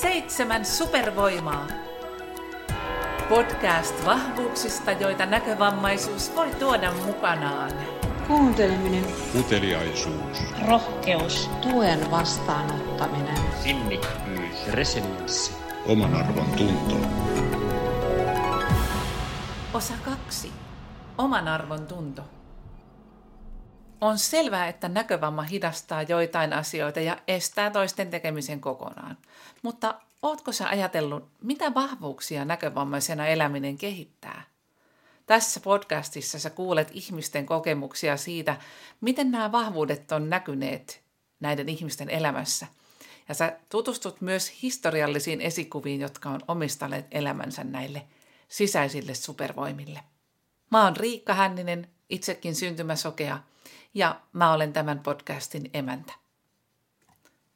Seitsemän supervoimaa. Podcast vahvuuksista, joita näkövammaisuus voi tuoda mukanaan. Kuunteleminen, Uteliaisuus. rohkeus, tuen vastaanottaminen, sinnikkyys, resilienssi, Oman arvon tunto. Osa kaksi. Oman arvon tunto. On selvää, että näkövamma hidastaa joitain asioita ja estää toisten tekemisen kokonaan. Mutta ootko sä ajatellut, mitä vahvuuksia näkövammaisena eläminen kehittää? Tässä podcastissa sä kuulet ihmisten kokemuksia siitä, miten nämä vahvuudet on näkyneet näiden ihmisten elämässä. Ja sä tutustut myös historiallisiin esikuviin, jotka on omistaneet elämänsä näille sisäisille supervoimille. Mä oon Riikka Hänninen, itsekin syntymäsokea, ja mä olen tämän podcastin emäntä.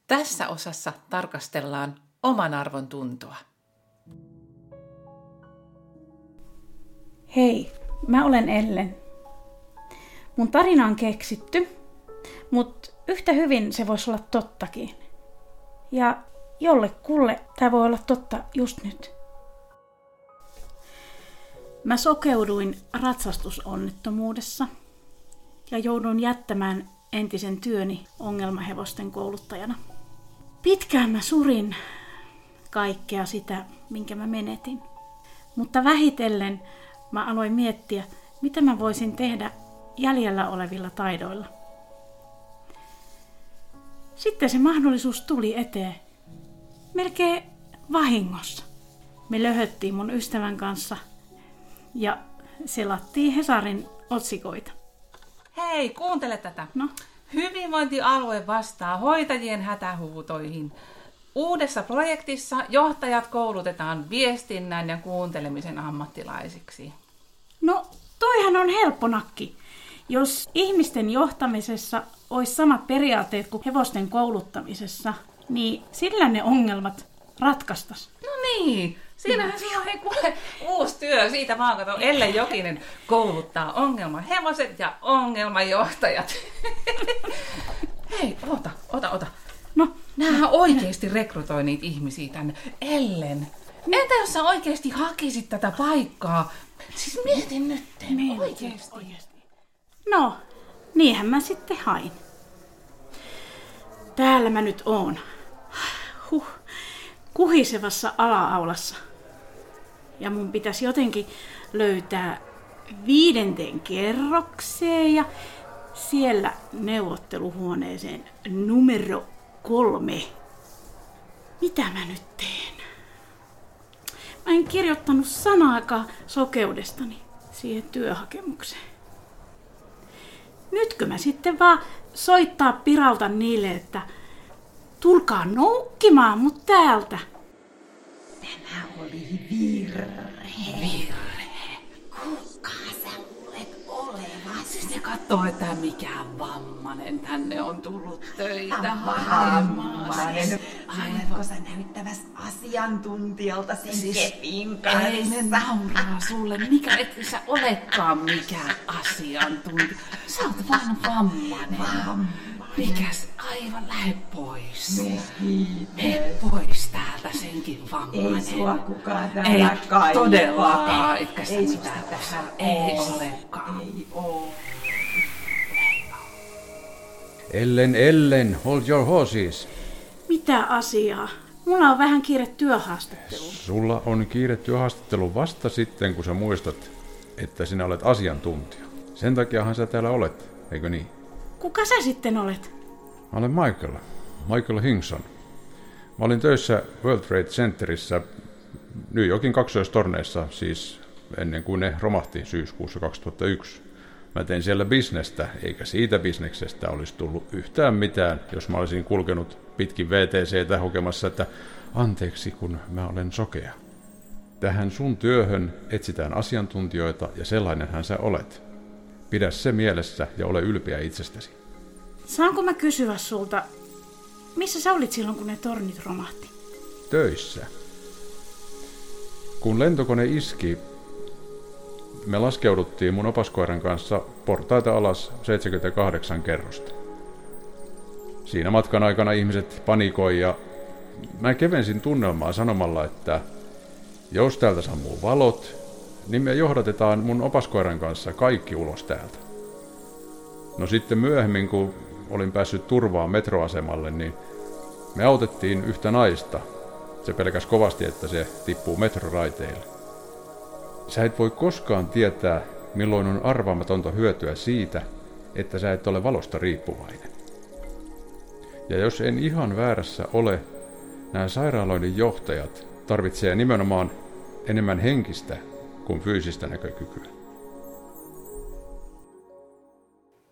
Tässä osassa tarkastellaan oman arvon tuntoa. Hei, mä olen Ellen. Mun tarina on keksitty, mutta yhtä hyvin se voisi olla tottakin. Ja jollekulle tämä voi olla totta just nyt. Mä sokeuduin ratsastusonnettomuudessa ja jouduin jättämään entisen työni ongelmahevosten kouluttajana. Pitkään mä surin kaikkea sitä, minkä mä menetin. Mutta vähitellen mä aloin miettiä, mitä mä voisin tehdä jäljellä olevilla taidoilla. Sitten se mahdollisuus tuli eteen. Melkein vahingossa. Me löhöttiin mun ystävän kanssa ja selattiin Hesarin otsikoita. Hei, kuuntele tätä. No, Hyvinvointialue vastaa hoitajien hätähuutoihin. Uudessa projektissa johtajat koulutetaan viestinnän ja kuuntelemisen ammattilaisiksi. no toihan on helppo nakki. Jos ihmisten johtamisessa olisi samat periaatteet kuin hevosten kouluttamisessa, niin sillä ne ongelmat ratkastas. No niin, siinähän se on hei, kuule, uusi työ. Siitä vaan kato, Elle Jokinen kouluttaa ongelmahevoset ja ongelmajohtajat. hei, ota, ota, ota. No, Nämähän oikeasti rekrytoi niitä ihmisiä tänne. Ellen, entä jos sä oikeasti hakisit tätä paikkaa? Siis mietin nyt, Niin, oikeasti. no, niinhän mä sitten hain. Täällä mä nyt oon. Huh, kuhisevassa ala-aulassa. Ja mun pitäisi jotenkin löytää viidenteen kerrokseen ja siellä neuvotteluhuoneeseen numero kolme. Mitä mä nyt teen? Mä en kirjoittanut sanaakaan sokeudestani siihen työhakemukseen. Nytkö mä sitten vaan soittaa pirauta niille, että tulkaa noukkimaan mut täältä. Tämä oli virhe. Virhe. Kuka sä olet olevasi? Siis ne katsoo, että mikä vammanen tänne on tullut töitä Vammainen. Oletko sä näyttäväs asiantuntijalta sen Siis kepin Ei kanssa? nauraa sulle, mikä et sä olekaan mikään asiantuntija. Sä oot vaan vammanen. Mikäs aivan lähde pois. Mene pois täältä senkin vammanen. Ei sua kukaan Ei täällä kaipaa. todellakaan, etkä sä Ei mitään tähän Ei olekaan. Ei oo. Ellen, Ellen, hold your horses. Mitä asiaa? Mulla on vähän kiire työhaastatteluun. Sulla on kiire työhaastattelu vasta sitten, kun sä muistat, että sinä olet asiantuntija. Sen takiahan sä täällä olet, eikö niin? Kuka sä sitten olet? Mä olen Michael, Michael Hingson. Mä olin töissä World Trade Centerissä New Yorkin kaksoistorneissa, siis ennen kuin ne romahti syyskuussa 2001. Mä tein siellä bisnestä, eikä siitä bisneksestä olisi tullut yhtään mitään, jos mä olisin kulkenut pitkin VTCtä hokemassa, että anteeksi kun mä olen sokea. Tähän sun työhön etsitään asiantuntijoita ja sellainenhan sä olet. Pidä se mielessä ja ole ylpeä itsestäsi. Saanko mä kysyä sulta, missä sä olit silloin, kun ne tornit romahti? töissä. Kun lentokone iski, me laskeuduttiin mun opaskoiran kanssa portaita alas 78 kerrosta. Siinä matkan aikana ihmiset panikoi ja mä kevensin tunnelmaa sanomalla, että jos täältä sammuu valot, niin me johdatetaan mun opaskoiran kanssa kaikki ulos täältä. No sitten myöhemmin, kun olin päässyt turvaan metroasemalle, niin me autettiin yhtä naista. Se pelkäs kovasti, että se tippuu metroraiteille. Sä et voi koskaan tietää, milloin on arvaamatonta hyötyä siitä, että sä et ole valosta riippuvainen. Ja jos en ihan väärässä ole, nämä sairaaloiden johtajat tarvitsee nimenomaan enemmän henkistä kuin fyysistä näkökykyä.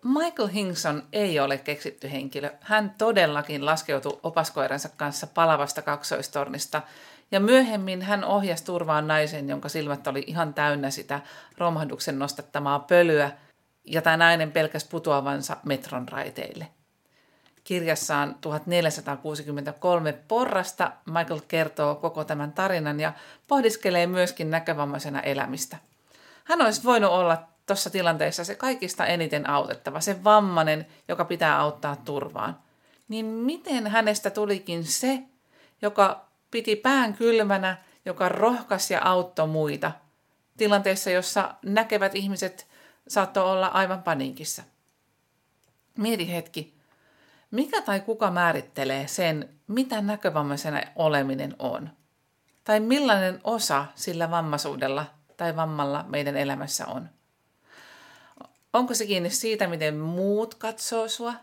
Michael Hingson ei ole keksitty henkilö. Hän todellakin laskeutui opaskoiransa kanssa palavasta kaksoistornista ja myöhemmin hän ohjasi turvaan naisen, jonka silmät oli ihan täynnä sitä romahduksen nostattamaa pölyä, ja tämä nainen pelkäs putoavansa metron raiteille. Kirjassaan 1463 porrasta Michael kertoo koko tämän tarinan ja pohdiskelee myöskin näkövammaisena elämistä. Hän olisi voinut olla tuossa tilanteessa se kaikista eniten autettava, se vammanen, joka pitää auttaa turvaan. Niin miten hänestä tulikin se, joka piti pään kylmänä, joka rohkas ja auttoi muita, tilanteessa, jossa näkevät ihmiset saattoi olla aivan paniikissa. Mieti hetki, mikä tai kuka määrittelee sen, mitä näkövammaisena oleminen on? Tai millainen osa sillä vammaisuudella tai vammalla meidän elämässä on? Onko se kiinni siitä, miten muut katsoo sua,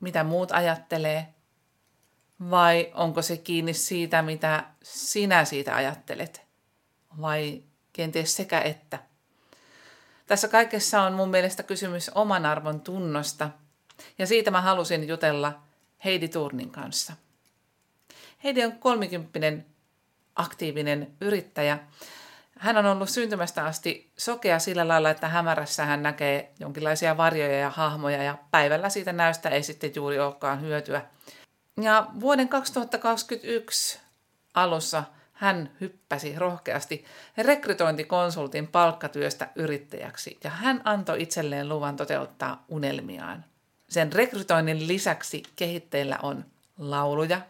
mitä muut ajattelee, vai onko se kiinni siitä, mitä sinä siitä ajattelet, vai kenties sekä että? Tässä kaikessa on mun mielestä kysymys oman arvon tunnosta, ja siitä mä halusin jutella Heidi Turnin kanssa. Heidi on kolmikymppinen aktiivinen yrittäjä, hän on ollut syntymästä asti sokea sillä lailla, että hämärässä hän näkee jonkinlaisia varjoja ja hahmoja ja päivällä siitä näystä ei sitten juuri olekaan hyötyä. Ja vuoden 2021 alussa hän hyppäsi rohkeasti rekrytointikonsultin palkkatyöstä yrittäjäksi ja hän antoi itselleen luvan toteuttaa unelmiaan. Sen rekrytoinnin lisäksi kehitteillä on lauluja,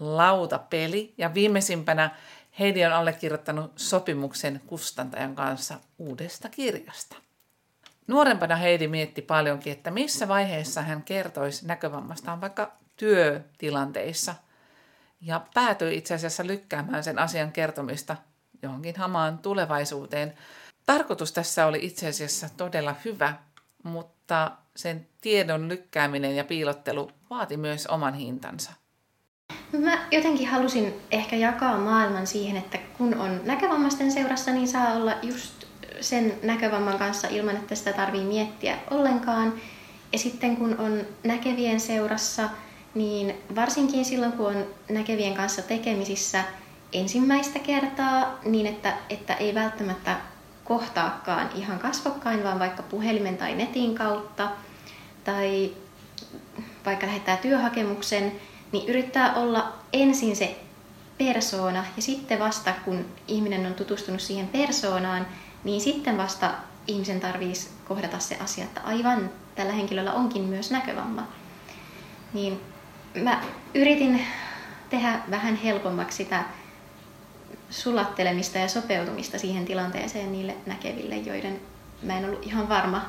lautapeli ja viimeisimpänä Heidi on allekirjoittanut sopimuksen kustantajan kanssa uudesta kirjasta. Nuorempana Heidi mietti paljonkin, että missä vaiheessa hän kertoisi näkövammastaan vaikka työtilanteissa ja päätyi itse asiassa lykkäämään sen asian kertomista johonkin hamaan tulevaisuuteen. Tarkoitus tässä oli itse asiassa todella hyvä, mutta sen tiedon lykkääminen ja piilottelu vaati myös oman hintansa. Mä jotenkin halusin ehkä jakaa maailman siihen, että kun on näkövammaisten seurassa, niin saa olla just sen näkövamman kanssa ilman, että sitä tarvii miettiä ollenkaan. Ja sitten kun on näkevien seurassa, niin varsinkin silloin kun on näkevien kanssa tekemisissä ensimmäistä kertaa, niin että, että ei välttämättä kohtaakaan ihan kasvokkain, vaan vaikka puhelimen tai netin kautta, tai vaikka lähettää työhakemuksen, niin yrittää olla ensin se persoona ja sitten vasta kun ihminen on tutustunut siihen persoonaan, niin sitten vasta ihmisen tarvitsisi kohdata se asia, että aivan tällä henkilöllä onkin myös näkövamma. Niin mä yritin tehdä vähän helpommaksi sitä sulattelemista ja sopeutumista siihen tilanteeseen niille näkeville, joiden mä en ollut ihan varma,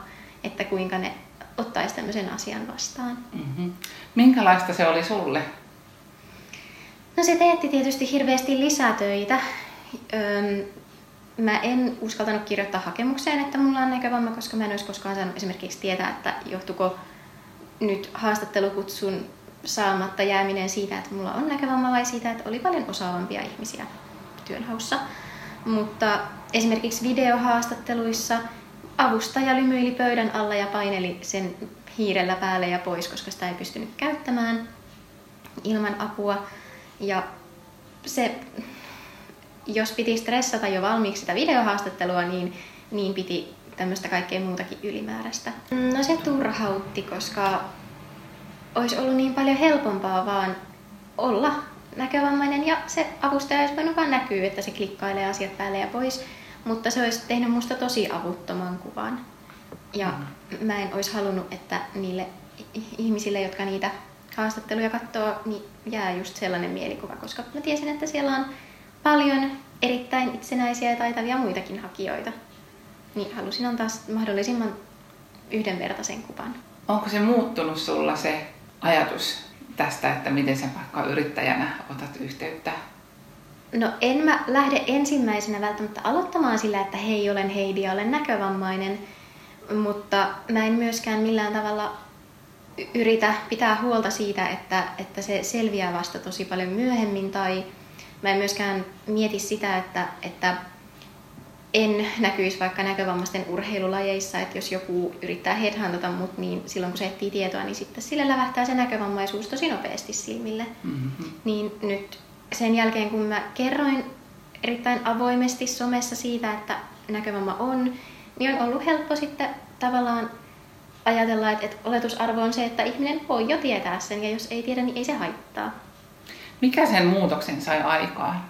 että kuinka ne ottaisi tämmöisen asian vastaan. Mm-hmm. Minkälaista se oli sulle? No se teetti tietysti hirveästi lisätöitä. Öm, mä en uskaltanut kirjoittaa hakemukseen, että mulla on näkövamma, koska mä en olisi koskaan saanut esimerkiksi tietää, että johtuko nyt haastattelukutsun saamatta jääminen siitä, että mulla on näkövamma vai siitä, että oli paljon osaavampia ihmisiä työnhaussa. Mutta esimerkiksi videohaastatteluissa avustaja lymyili pöydän alla ja paineli sen hiirellä päälle ja pois, koska sitä ei pystynyt käyttämään ilman apua. Ja se, jos piti stressata jo valmiiksi sitä videohaastattelua, niin, niin piti tämmöistä kaikkea muutakin ylimääräistä. No se turhautti, koska olisi ollut niin paljon helpompaa vaan olla näkövammainen ja se avustaja olisi voinut vaan näkyä, että se klikkailee asiat päälle ja pois. Mutta se olisi tehnyt musta tosi avuttoman kuvan. Ja mm. mä en olisi halunnut, että niille ihmisille, jotka niitä haastatteluja katsoo, niin jää just sellainen mielikuva, koska mä tiesin, että siellä on paljon erittäin itsenäisiä ja taitavia muitakin hakijoita. Niin halusin antaa mahdollisimman yhdenvertaisen kuvan. Onko se muuttunut sulla se ajatus tästä, että miten sä vaikka yrittäjänä otat yhteyttä? No en mä lähde ensimmäisenä välttämättä aloittamaan sillä, että hei olen Heidi ja olen näkövammainen, mutta mä en myöskään millään tavalla yritä pitää huolta siitä, että, että se selviää vasta tosi paljon myöhemmin tai mä en myöskään mieti sitä, että, että en näkyisi vaikka näkövammaisten urheilulajeissa, että jos joku yrittää headhuntata mut, niin silloin kun se etsii tietoa, niin sitten sille lävähtää se näkövammaisuus tosi nopeasti silmille. Mm-hmm. Niin nyt sen jälkeen, kun mä kerroin erittäin avoimesti somessa siitä, että näkövamma on, niin on ollut helppo sitten tavallaan ajatella, että, että oletusarvo on se, että ihminen voi jo tietää sen, ja jos ei tiedä, niin ei se haittaa. Mikä sen muutoksen sai aikaan?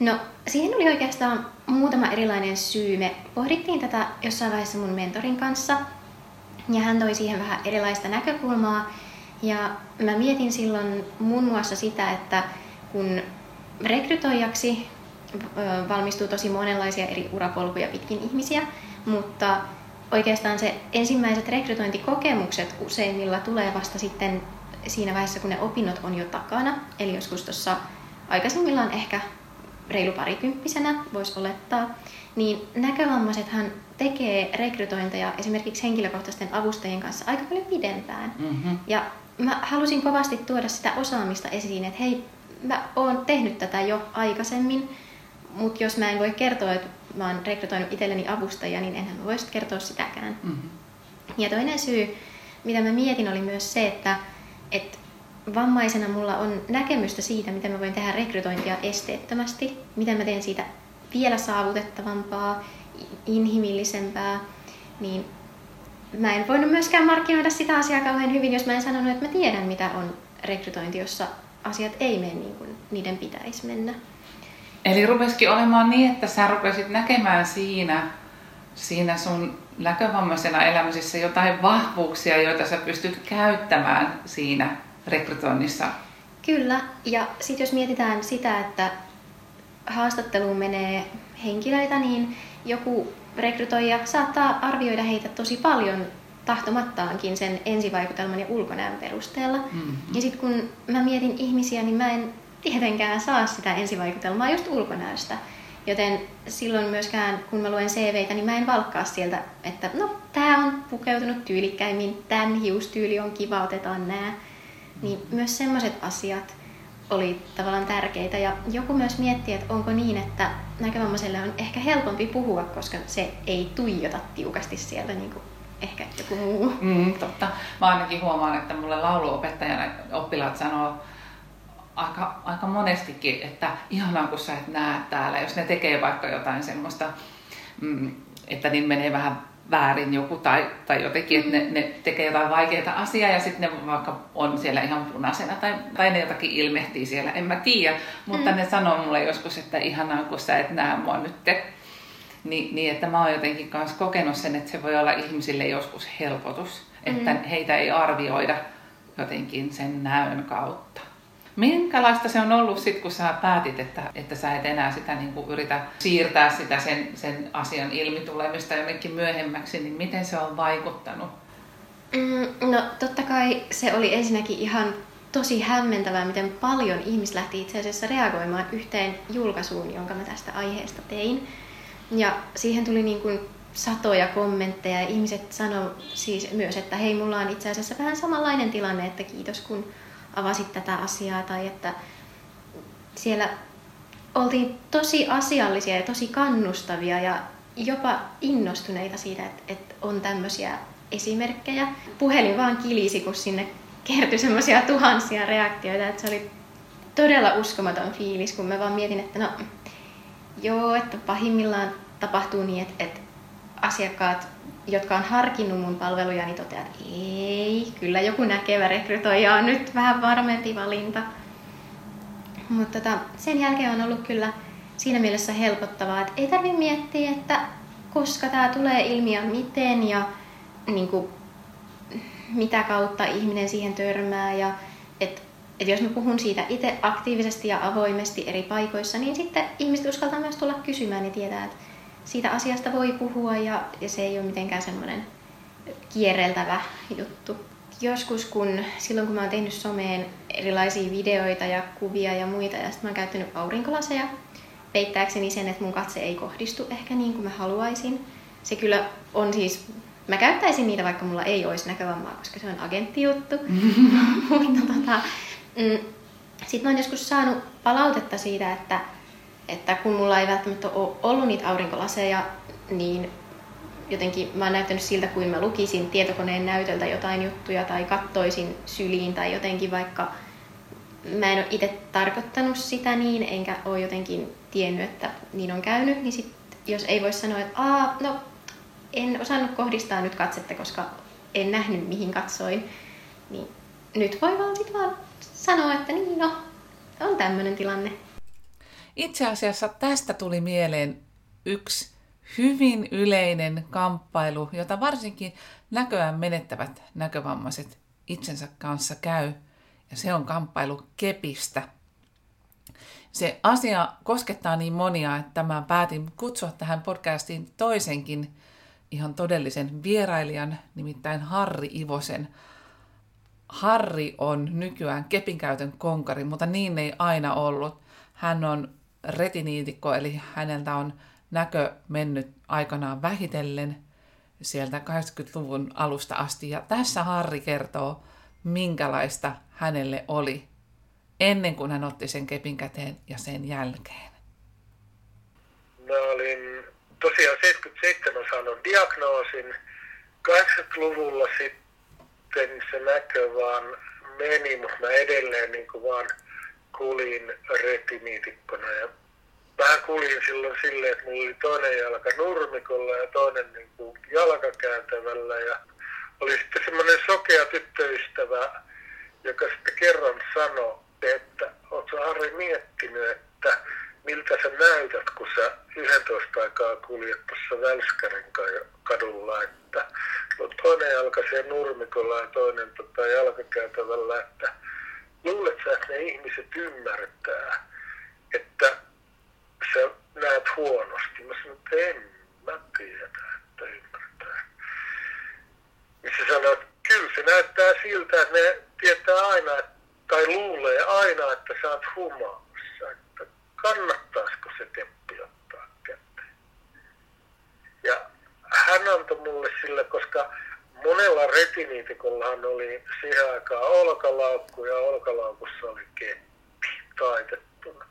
No, siihen oli oikeastaan muutama erilainen syy. Me pohdittiin tätä jossain vaiheessa mun mentorin kanssa, ja hän toi siihen vähän erilaista näkökulmaa. Ja mä mietin silloin muun muassa sitä, että kun rekrytoijaksi valmistuu tosi monenlaisia eri urapolkuja pitkin ihmisiä, mutta oikeastaan se ensimmäiset rekrytointikokemukset useimmilla tulee vasta sitten siinä vaiheessa, kun ne opinnot on jo takana. Eli joskus tuossa aikaisemmillaan ehkä reilu parikymppisenä, voisi olettaa, niin näkövammaisethan tekee rekrytointeja esimerkiksi henkilökohtaisten avustajien kanssa aika paljon pidempään. Mm-hmm. Ja mä halusin kovasti tuoda sitä osaamista esiin, että hei, mä oon tehnyt tätä jo aikaisemmin, mutta jos mä en voi kertoa, että mä oon rekrytoinut itselleni avustajia, niin enhän mä voisi kertoa sitäkään. Mm-hmm. Ja toinen syy, mitä mä mietin, oli myös se, että, että vammaisena mulla on näkemystä siitä, miten mä voin tehdä rekrytointia esteettömästi, miten mä teen siitä vielä saavutettavampaa, inhimillisempää, niin mä en voinut myöskään markkinoida sitä asiaa kauhean hyvin, jos mä en sanonut, että mä tiedän, mitä on rekrytointi, jossa asiat ei mene niin kuin niiden pitäisi mennä. Eli rupesikin olemaan niin, että sä rupesit näkemään siinä, siinä sun näkövammaisena elämisessä jotain vahvuuksia, joita sä pystyt käyttämään siinä rekrytoinnissa. Kyllä, ja sitten jos mietitään sitä, että haastatteluun menee henkilöitä, niin joku rekrytoija saattaa arvioida heitä tosi paljon tahtomattaankin sen ensivaikutelman ja ulkonäön perusteella. Mm-hmm. Ja sitten kun mä mietin ihmisiä, niin mä en tietenkään saa sitä ensivaikutelmaa just ulkonäöstä. Joten silloin myöskään, kun mä luen CVitä, niin mä en valkkaa sieltä, että no, tää on pukeutunut tyylikkäimmin, tämän hiustyyli on kiva, otetaan nää. Niin myös semmoiset asiat oli tavallaan tärkeitä. Ja joku myös mietti, että onko niin, että näkövammaiselle on ehkä helpompi puhua, koska se ei tuijota tiukasti sieltä niin kuin ehkä joku muu. Mm, totta. Mä ainakin huomaan, että mulle lauluopettajana oppilaat sanoo aika, aika monestikin, että ihanaa kun sä et näe täällä, jos ne tekee vaikka jotain semmoista, mm, että niin menee vähän väärin joku tai, tai jotenkin, että ne, ne tekee jotain vaikeaa asiaa ja sitten ne vaikka on siellä ihan punaisena tai, tai ne jotakin ilmehtii siellä, en mä tiedä, mutta mm. ne sanoo mulle joskus, että ihanaa kun sä et näe mua nyt. Ni, niin, että mä oon jotenkin kanssa kokenut sen, että se voi olla ihmisille joskus helpotus, että mm. heitä ei arvioida jotenkin sen näön kautta. Minkälaista se on ollut sitten, kun sä päätit, että, että sä et enää sitä niin kuin yritä siirtää sitä sen, sen asian ilmitulemista jonnekin myöhemmäksi, niin miten se on vaikuttanut? Mm, no totta kai se oli ensinnäkin ihan tosi hämmentävää, miten paljon ihmiset lähti itse asiassa reagoimaan yhteen julkaisuun, jonka mä tästä aiheesta tein. Ja siihen tuli niin kuin satoja kommentteja ja ihmiset sanoivat siis myös, että hei, mulla on itse asiassa vähän samanlainen tilanne, että kiitos kun avasit tätä asiaa tai että siellä oltiin tosi asiallisia ja tosi kannustavia ja jopa innostuneita siitä, että, että on tämmöisiä esimerkkejä. Puhelin vaan kilisi, kun sinne kertyi semmoisia tuhansia reaktioita, että se oli todella uskomaton fiilis, kun mä vaan mietin, että no joo, että pahimmillaan tapahtuu niin, että, että asiakkaat jotka on harkinnut mun palveluja, niin toteaa, että ei, kyllä joku näkevä rekrytoija on nyt vähän varmempi valinta. Mutta tota, sen jälkeen on ollut kyllä siinä mielessä helpottavaa, että ei tarvitse miettiä, että koska tämä tulee ilmi ja miten ja niin kuin, mitä kautta ihminen siihen törmää ja että et jos mä puhun siitä itse aktiivisesti ja avoimesti eri paikoissa, niin sitten ihmiset uskaltaa myös tulla kysymään ja tietää, että siitä asiasta voi puhua ja, ja se ei ole mitenkään semmoinen kierreltävä juttu. Joskus kun, silloin kun mä oon tehnyt someen erilaisia videoita ja kuvia ja muita ja sitten mä oon käyttänyt aurinkolaseja peittääkseni sen, että mun katse ei kohdistu ehkä niin kuin mä haluaisin. Se kyllä on siis Mä käyttäisin niitä, vaikka mulla ei olisi näkövammaa, koska se on agenttijuttu. Mutta tota, mm, sitten mä oon joskus saanut palautetta siitä, että, että kun mulla ei välttämättä ole ollut niitä aurinkolaseja, niin jotenkin mä oon näyttänyt siltä, kuin mä lukisin tietokoneen näytöltä jotain juttuja tai kattoisin syliin tai jotenkin vaikka mä en ole itse tarkoittanut sitä niin, enkä ole jotenkin tiennyt, että niin on käynyt, niin sit, jos ei voi sanoa, että Aa, no en osannut kohdistaa nyt katsetta, koska en nähnyt mihin katsoin, niin nyt voi vaan sit vaan sanoa, että niin no, on tämmöinen tilanne. Itse asiassa tästä tuli mieleen yksi hyvin yleinen kamppailu, jota varsinkin näköään menettävät näkövammaiset itsensä kanssa käy, ja se on kamppailu kepistä. Se asia koskettaa niin monia, että mä päätin kutsua tähän podcastiin toisenkin ihan todellisen vierailijan, nimittäin Harri Ivosen. Harri on nykyään kepinkäytön konkari, mutta niin ei aina ollut. Hän on retiniitikko, eli häneltä on näkö mennyt aikanaan vähitellen sieltä 80-luvun alusta asti. Ja tässä Harri kertoo, minkälaista hänelle oli ennen kuin hän otti sen kepin käteen ja sen jälkeen. Mä olin tosiaan 77 saanut diagnoosin. 80-luvulla sitten se näkö vaan meni, mutta mä edelleen niin kuin vaan kulin retiniitikkona. Ja vähän kuljin silloin silleen, että mulla oli toinen jalka nurmikolla ja toinen niin kuin jalkakääntävällä. Ja oli sitten semmoinen sokea tyttöystävä, joka sitten kerran sanoi, että ootko Harri miettinyt, että miltä sä näytät, kun sä 11 aikaa kuljet tuossa Välskärin kadulla, että toinen jalka siellä nurmikolla ja toinen tota jalkakäytävällä, että luulet sä, että ne ihmiset ymmärtää, että sä näet huonosti. Mä sanoin, että en mä tiedä, että ymmärtää. Niin se sanoi, että kyllä se näyttää siltä, että ne tietää aina, tai luulee aina, että sä oot humaassa. Että kannattaisiko se keppi ottaa käteen. Ja hän antoi mulle sille, koska monella retiniitikollahan oli siihen aikaan olkalaukku ja olkalaukussa oli keppi taitettuna.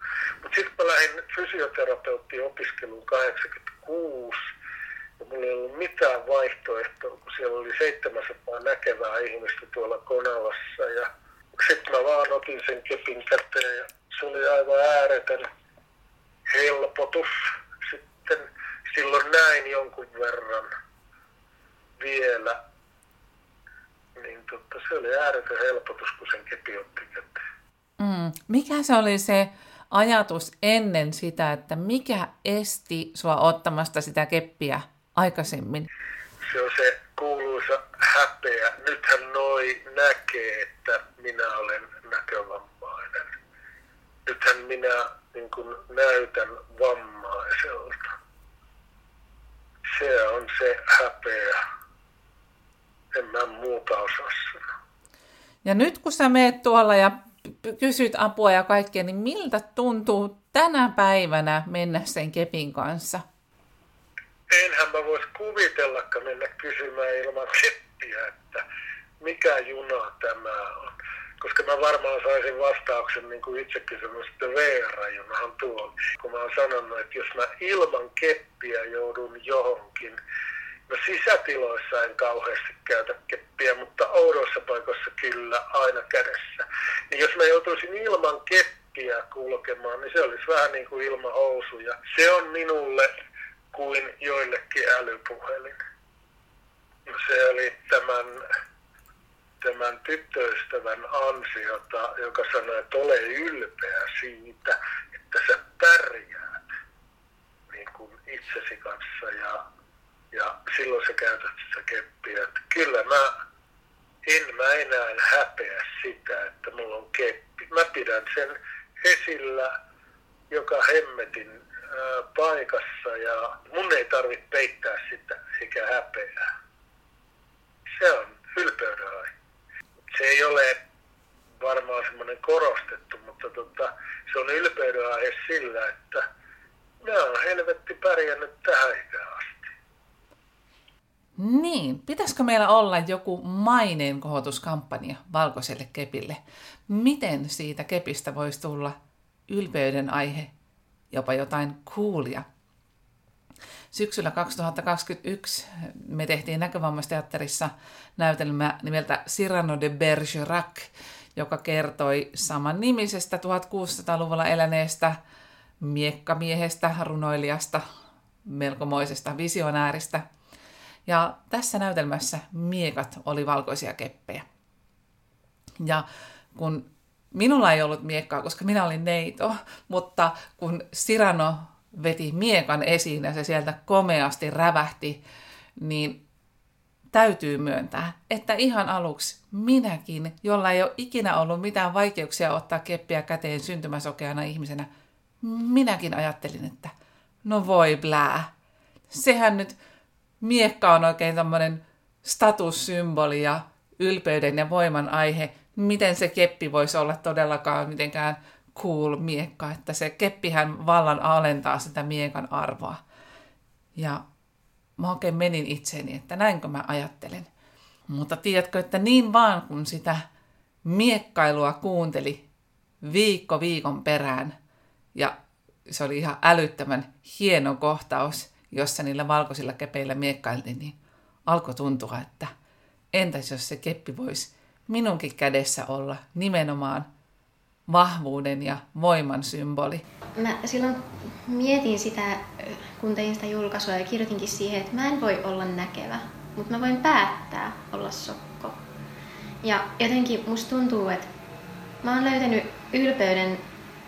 Mutta sitten mä lähdin fysioterapeutin opiskeluun 86 ja mulla ei ollut mitään vaihtoehtoa, kun siellä oli 700 näkevää ihmistä tuolla Konalassa ja sitten mä vaan otin sen kepin käteen ja se oli aivan ääretön helpotus sitten silloin näin jonkun verran vielä. Niin totta, se oli ääretön helpotus, kun sen kepi otti käteen. Mm. Mikä se oli se ajatus ennen sitä, että mikä esti sua ottamasta sitä keppiä aikaisemmin? Se on se kuuluisa häpeä. Nythän noi näkee, että minä olen näkövammainen. Nythän minä niin kuin näytän vammaiselta. Se on se häpeä. En mä muuta osaa sanoa. Ja nyt kun sä meet tuolla ja kysyt apua ja kaikkea, niin miltä tuntuu tänä päivänä mennä sen kepin kanssa? Enhän mä vois kuvitellakaan mennä kysymään ilman keppiä, että mikä juna tämä on koska mä varmaan saisin vastauksen niin kuin itsekin semmoista VR-junahan tuon. Kun mä oon sanonut, että jos mä ilman keppiä joudun johonkin, no sisätiloissa en kauheasti käytä keppiä, mutta oudoissa paikoissa kyllä aina kädessä. Niin jos mä joutuisin ilman keppiä kulkemaan, niin se olisi vähän niin kuin ilman housuja. Se on minulle kuin joillekin älypuhelin. No se oli tämän tämän tyttöystävän ansiota, joka sanoi, että ole ylpeä siitä, että sä pärjäät niin kuin itsesi kanssa ja, ja silloin sä käytät sitä keppiä. Että kyllä mä en mä enää häpeä sitä, että mulla on keppi. Mä pidän sen esillä joka hemmetin ää, paikassa ja mun ei tarvitse peittää sitä eikä häpeää. Se on ylpeyden aihe. Se ei ole varmaan semmoinen korostettu, mutta tota, se on ylpeyden aihe sillä, että mä oon helvetti pärjännyt tähän ikään asti. Niin, pitäisikö meillä olla joku maineen kohotuskampanja valkoiselle kepille? Miten siitä kepistä voisi tulla ylpeyden aihe, jopa jotain coolia? Syksyllä 2021 me tehtiin näkövammaisteatterissa näytelmä nimeltä Cyrano de Bergerac, joka kertoi saman nimisestä 1600-luvulla eläneestä miekkamiehestä, runoilijasta, melkomoisesta visionääristä. Ja tässä näytelmässä miekat oli valkoisia keppejä. Ja kun minulla ei ollut miekkaa, koska minä olin neito, mutta kun Sirano veti miekan esiin ja se sieltä komeasti rävähti, niin täytyy myöntää, että ihan aluksi minäkin, jolla ei ole ikinä ollut mitään vaikeuksia ottaa keppiä käteen syntymäsokeana ihmisenä, minäkin ajattelin, että no voi blää. Sehän nyt miekka on oikein tämmöinen statussymboli ja ylpeyden ja voiman aihe. Miten se keppi voisi olla todellakaan mitenkään cool miekka, että se keppihän vallan alentaa sitä miekan arvoa. Ja mä oikein menin itseeni, että näinkö mä ajattelen. Mutta tiedätkö, että niin vaan kun sitä miekkailua kuunteli viikko viikon perään, ja se oli ihan älyttömän hieno kohtaus, jossa niillä valkoisilla kepeillä miekkailtiin, niin alkoi tuntua, että entäs jos se keppi voisi minunkin kädessä olla nimenomaan vahvuuden ja voiman symboli. Mä silloin mietin sitä, kun tein sitä julkaisua ja kirjoitinkin siihen, että mä en voi olla näkevä, mutta mä voin päättää olla sokko. Ja jotenkin musta tuntuu, että mä oon löytänyt ylpeyden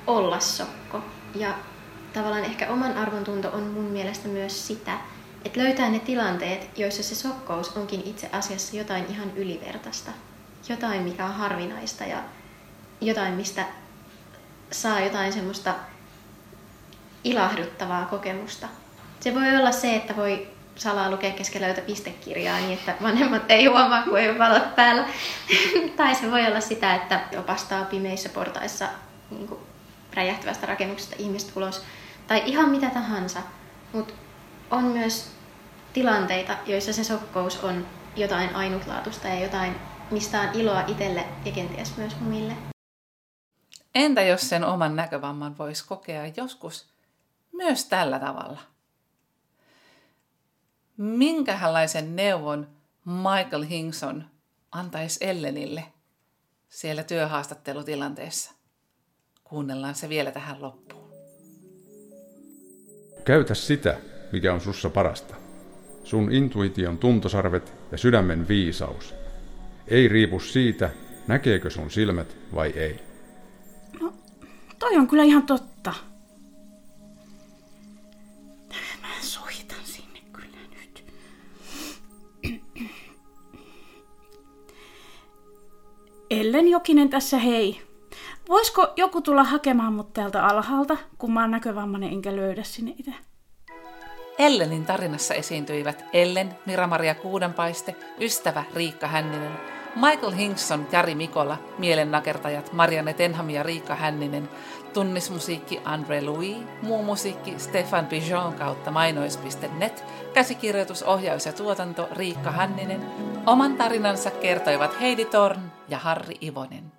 olla sokko. Ja tavallaan ehkä oman arvontunto on mun mielestä myös sitä, että löytää ne tilanteet, joissa se sokkous onkin itse asiassa jotain ihan ylivertaista. Jotain, mikä on harvinaista ja jotain, mistä saa jotain semmoista ilahduttavaa kokemusta. Se voi olla se, että voi salaa lukea keskellä jotain pistekirjaa niin, että vanhemmat ei huomaa, kun ei ole valot päällä. tai se voi olla sitä, että opastaa pimeissä portaissa niin räjähtävästä rakennuksesta ihmistä ulos. Tai ihan mitä tahansa. Mutta on myös tilanteita, joissa se sokkous on jotain ainutlaatuista ja jotain, mistä on iloa itselle ja kenties myös muille. Entä jos sen oman näkövamman voisi kokea joskus myös tällä tavalla? Minkälaisen neuvon Michael Hingson antaisi Ellenille siellä työhaastattelutilanteessa? Kuunnellaan se vielä tähän loppuun. Käytä sitä, mikä on sussa parasta. Sun intuition tuntosarvet ja sydämen viisaus. Ei riipu siitä, näkeekö sun silmät vai ei. No, toi on kyllä ihan totta. Mä soitan sinne kyllä nyt. Ellen Jokinen tässä hei. Voisiko joku tulla hakemaan mut täältä alhaalta, kun mä oon näkövammainen enkä löydä sinne itse? Ellenin tarinassa esiintyivät Ellen, Mira-Maria Kuudenpaiste, ystävä Riikka Hänninen, Michael Hinkson, Jari Mikola, mielennakertajat Marianne Tenham ja Riikka Hänninen, tunnismusiikki Andre Louis, muu musiikki Stefan Pijon kautta mainois.net, käsikirjoitus, ohjaus ja tuotanto Riikka Hänninen, oman tarinansa kertoivat Heidi Torn ja Harri Ivonen.